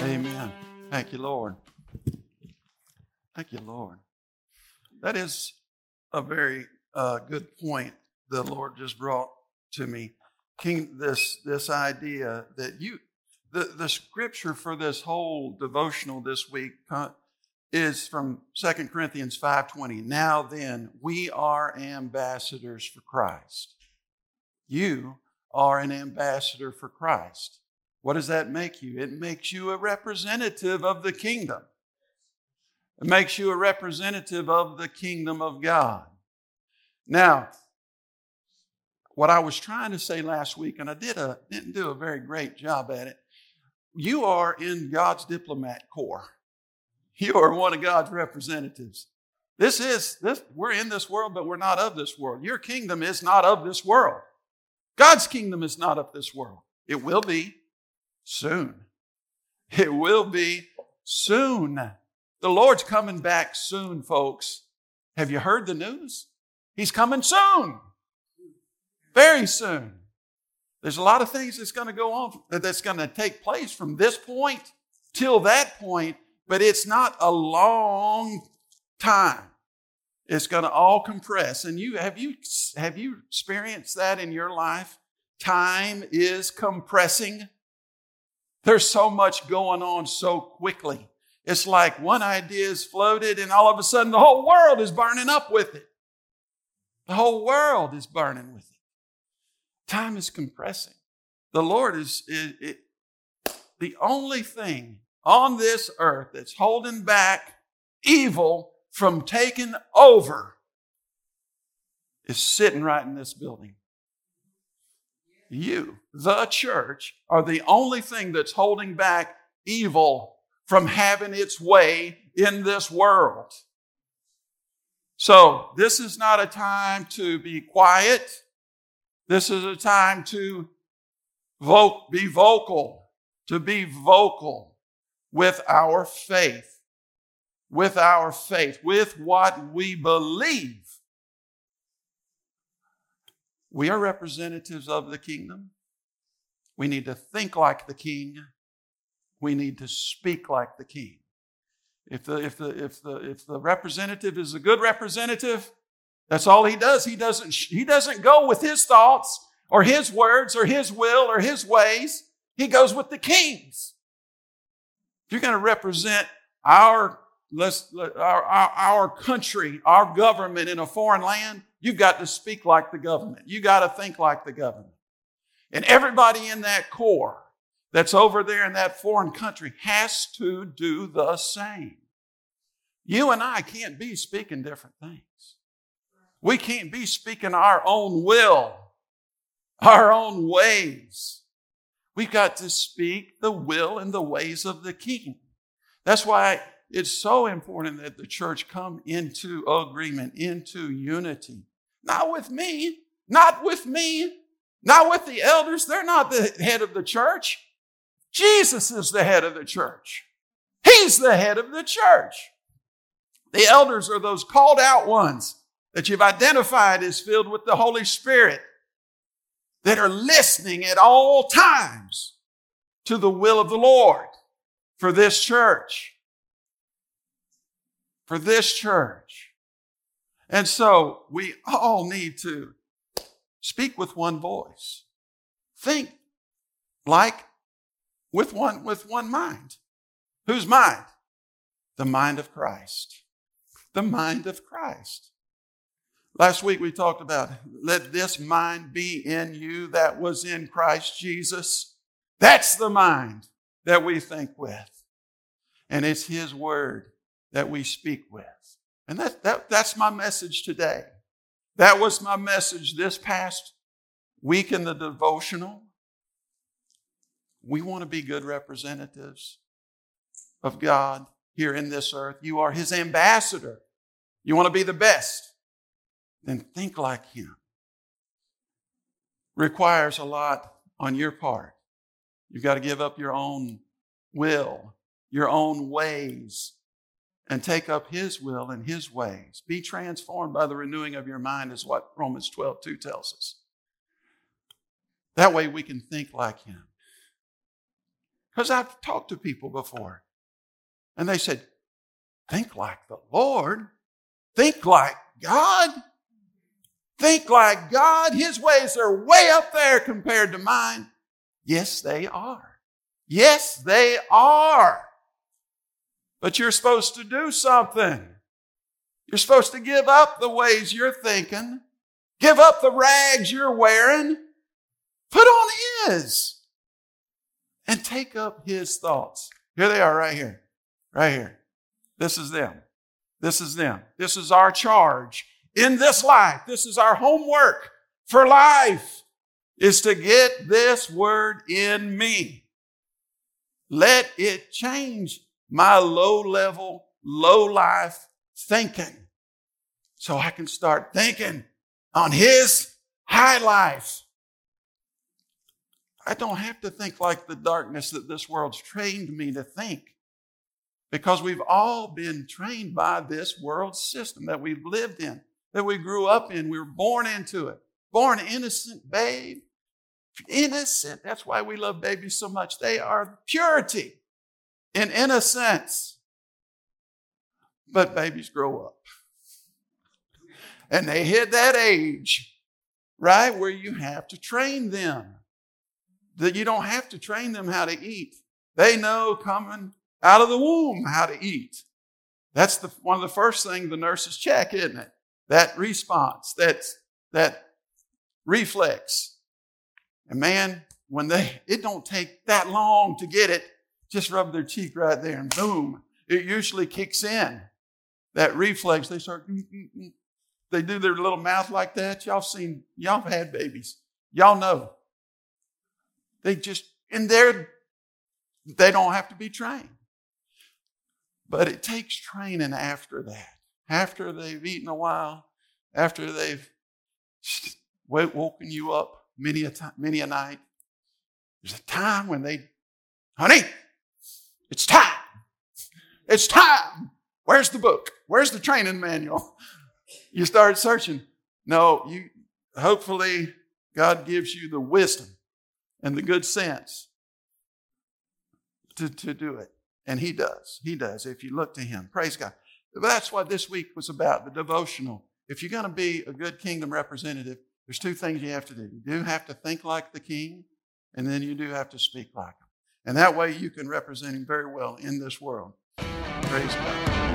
Amen. Thank you, Lord. Thank you, Lord. That is a very uh, good point the Lord just brought to me. King, this this idea that you, the the scripture for this whole devotional this week is from Second Corinthians five twenty. Now then, we are ambassadors for Christ. You are an ambassador for Christ. What does that make you? It makes you a representative of the kingdom. It makes you a representative of the kingdom of God. Now, what I was trying to say last week, and I did a, didn't do a very great job at it, you are in God's diplomat corps. You are one of God's representatives. This is this we're in this world, but we're not of this world. Your kingdom is not of this world. God's kingdom is not of this world. It will be soon. It will be soon. The Lord's coming back soon, folks. Have you heard the news? He's coming soon. Very soon. There's a lot of things that's going to go on, that's going to take place from this point till that point, but it's not a long time. It's going to all compress. And you have you have you experienced that in your life? Time is compressing. There's so much going on so quickly. It's like one idea is floated and all of a sudden the whole world is burning up with it. The whole world is burning with it. Time is compressing. The Lord is, is, is the only thing on this earth that's holding back evil from taking over is sitting right in this building. You, the church, are the only thing that's holding back evil from having its way in this world. So, this is not a time to be quiet. This is a time to vo- be vocal, to be vocal with our faith, with our faith, with what we believe. We are representatives of the kingdom. We need to think like the king. We need to speak like the king. If the, if the, if the, if the representative is a good representative, that's all he does. He doesn't, he doesn't go with his thoughts or his words or his will or his ways. He goes with the king's. If you're going to represent our, our, our, our country, our government in a foreign land, you've got to speak like the government. You've got to think like the government. And everybody in that corps that's over there in that foreign country has to do the same. You and I can't be speaking different things. We can't be speaking our own will, our own ways. We've got to speak the will and the ways of the King. That's why it's so important that the church come into agreement, into unity. Not with me, not with me, not with the elders. They're not the head of the church. Jesus is the head of the church. He's the head of the church. The elders are those called out ones that you've identified as filled with the Holy Spirit that are listening at all times to the will of the Lord for this church. For this church. And so we all need to speak with one voice. Think like with one, with one mind. Whose mind? The mind of Christ. The mind of Christ. Last week we talked about let this mind be in you that was in Christ Jesus. That's the mind that we think with. And it's His Word that we speak with. And that, that, that's my message today. That was my message this past week in the devotional. We want to be good representatives of God here in this earth. You are His ambassador. You want to be the best then think like him. Requires a lot on your part. You've got to give up your own will, your own ways, and take up his will and his ways. Be transformed by the renewing of your mind, is what Romans 12 2 tells us. That way we can think like him. Because I've talked to people before, and they said, Think like the Lord. Think like God. Think like God. His ways are way up there compared to mine. Yes, they are. Yes, they are. But you're supposed to do something. You're supposed to give up the ways you're thinking, give up the rags you're wearing, put on His, and take up His thoughts. Here they are, right here. Right here. This is them. This is them. This is our charge in this life. This is our homework for life is to get this word in me. Let it change my low level, low life thinking so I can start thinking on his high life. I don't have to think like the darkness that this world's trained me to think because we've all been trained by this world system that we've lived in, that we grew up in. We were born into it, born innocent babe. Innocent. That's why we love babies so much. They are purity and innocence. But babies grow up. And they hit that age, right, where you have to train them. That you don't have to train them how to eat. They know coming out of the womb how to eat. That's the, one of the first things the nurses check, isn't it? That response, that, that reflex. And man, when they, it don't take that long to get it, just rub their cheek right there and boom, it usually kicks in. That reflex, they start, mm, mm, mm. they do their little mouth like that. Y'all seen, y'all had babies. Y'all know. They just, in there, they don't have to be trained. But it takes training after that. After they've eaten a while, after they've woken you up many a time, many a night. There's a time when they, honey, it's time. It's time. Where's the book? Where's the training manual? You start searching. No, you hopefully God gives you the wisdom and the good sense to, to do it. And He does. He does if you look to Him. Praise God. But that's what this week was about the devotional. If you're going to be a good kingdom representative, there's two things you have to do. You do have to think like the king, and then you do have to speak like him. And that way you can represent him very well in this world. Praise God.